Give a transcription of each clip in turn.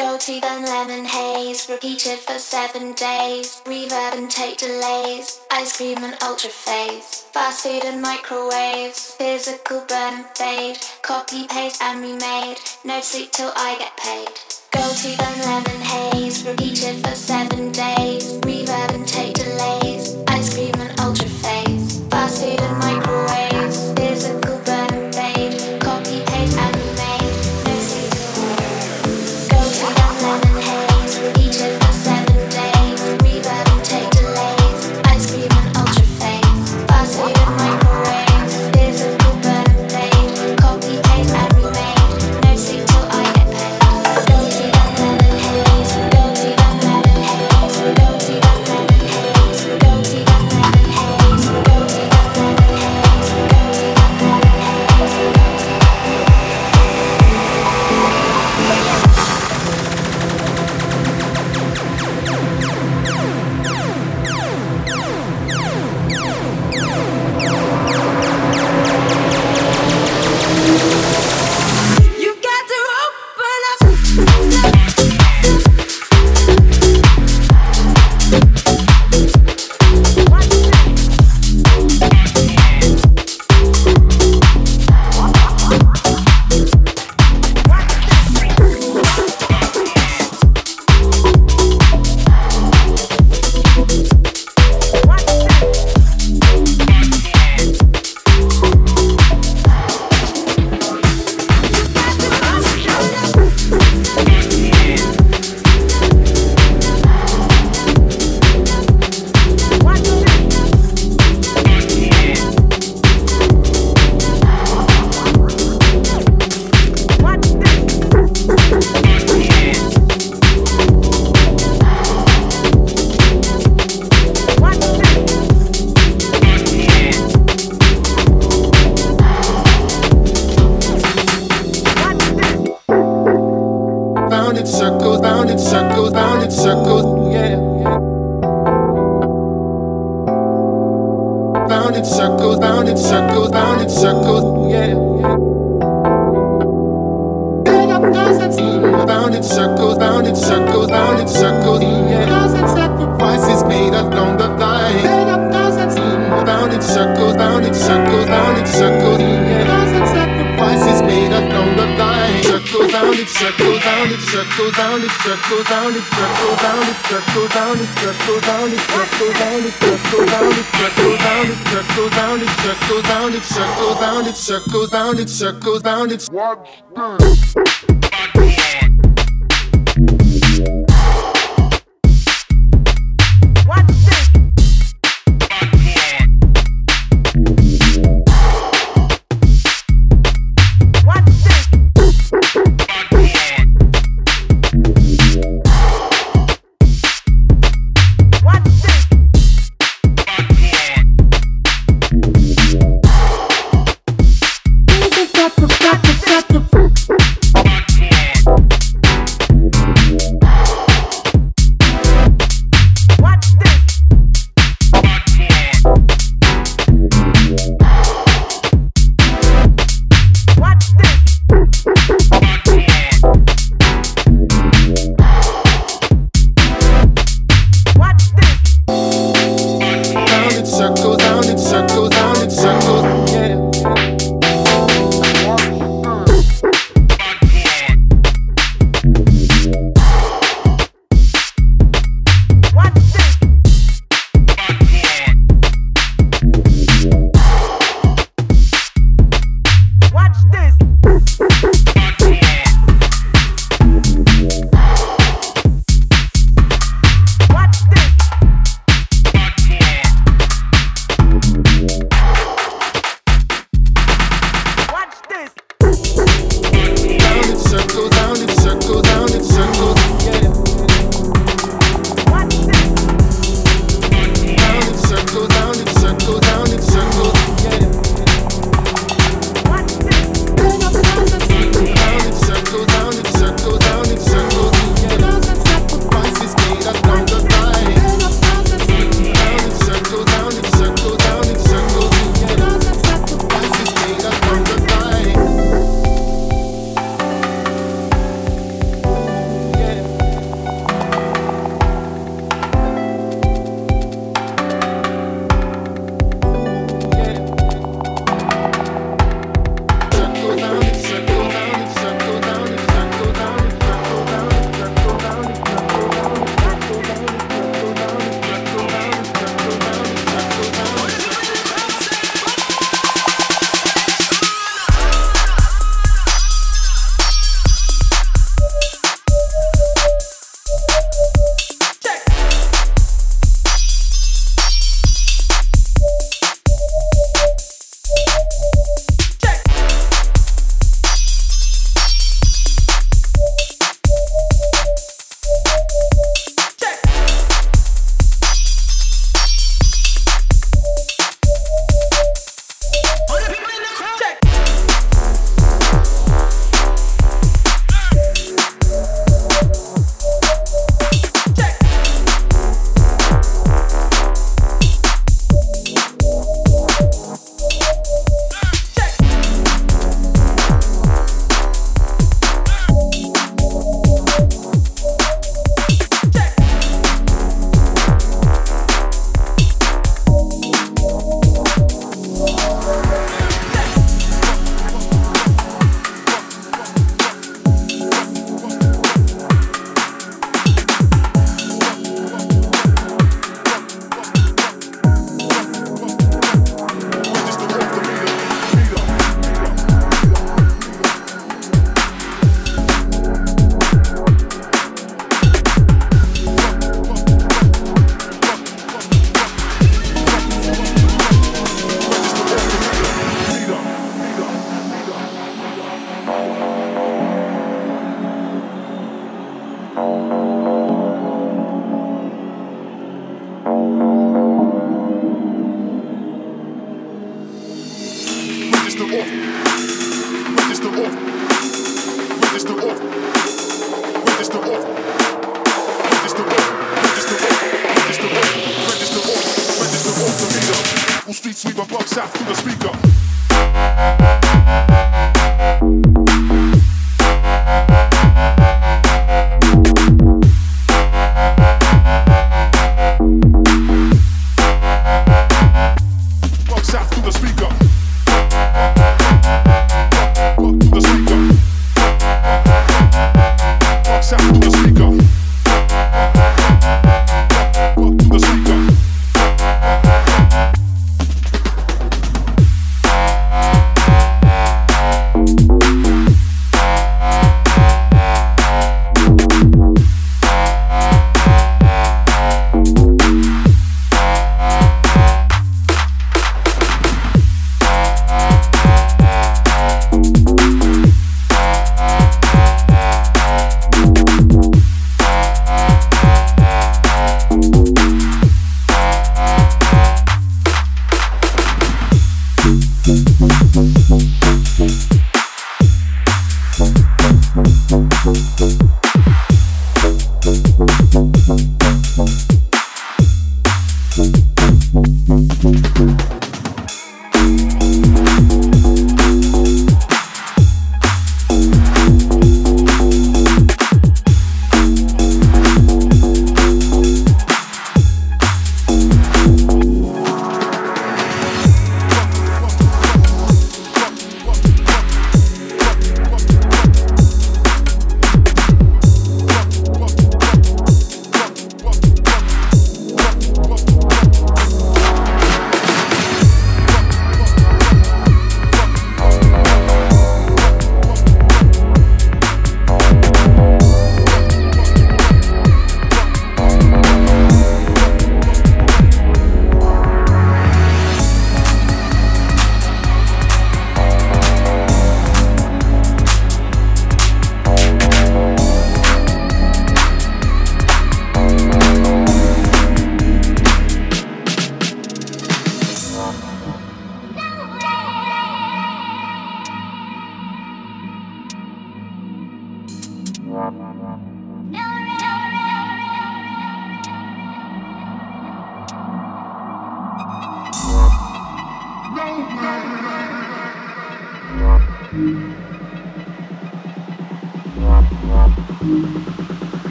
Go to the lemon haze, repeat it for seven days. Reverb and tape delays, ice cream and ultra phase. Fast food and microwaves, physical burn and fade. Copy, paste and remade, no sleep till I get paid. Go to the lemon haze, repeat it for seven days. Reverb and tape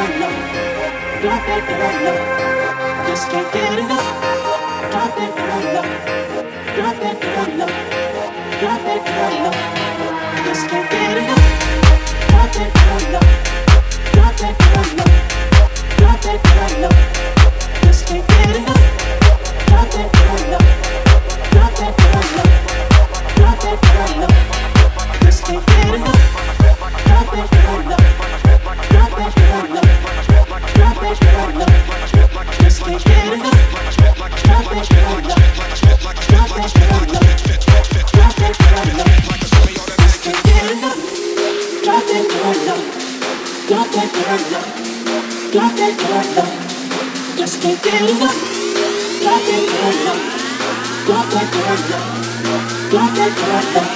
Don't love. Just can't get enough. Don't love. Don't love. Don't love. Just can't get enough. Don't love. Don't love. Don't love. Just can't get enough. Don't up.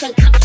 Standing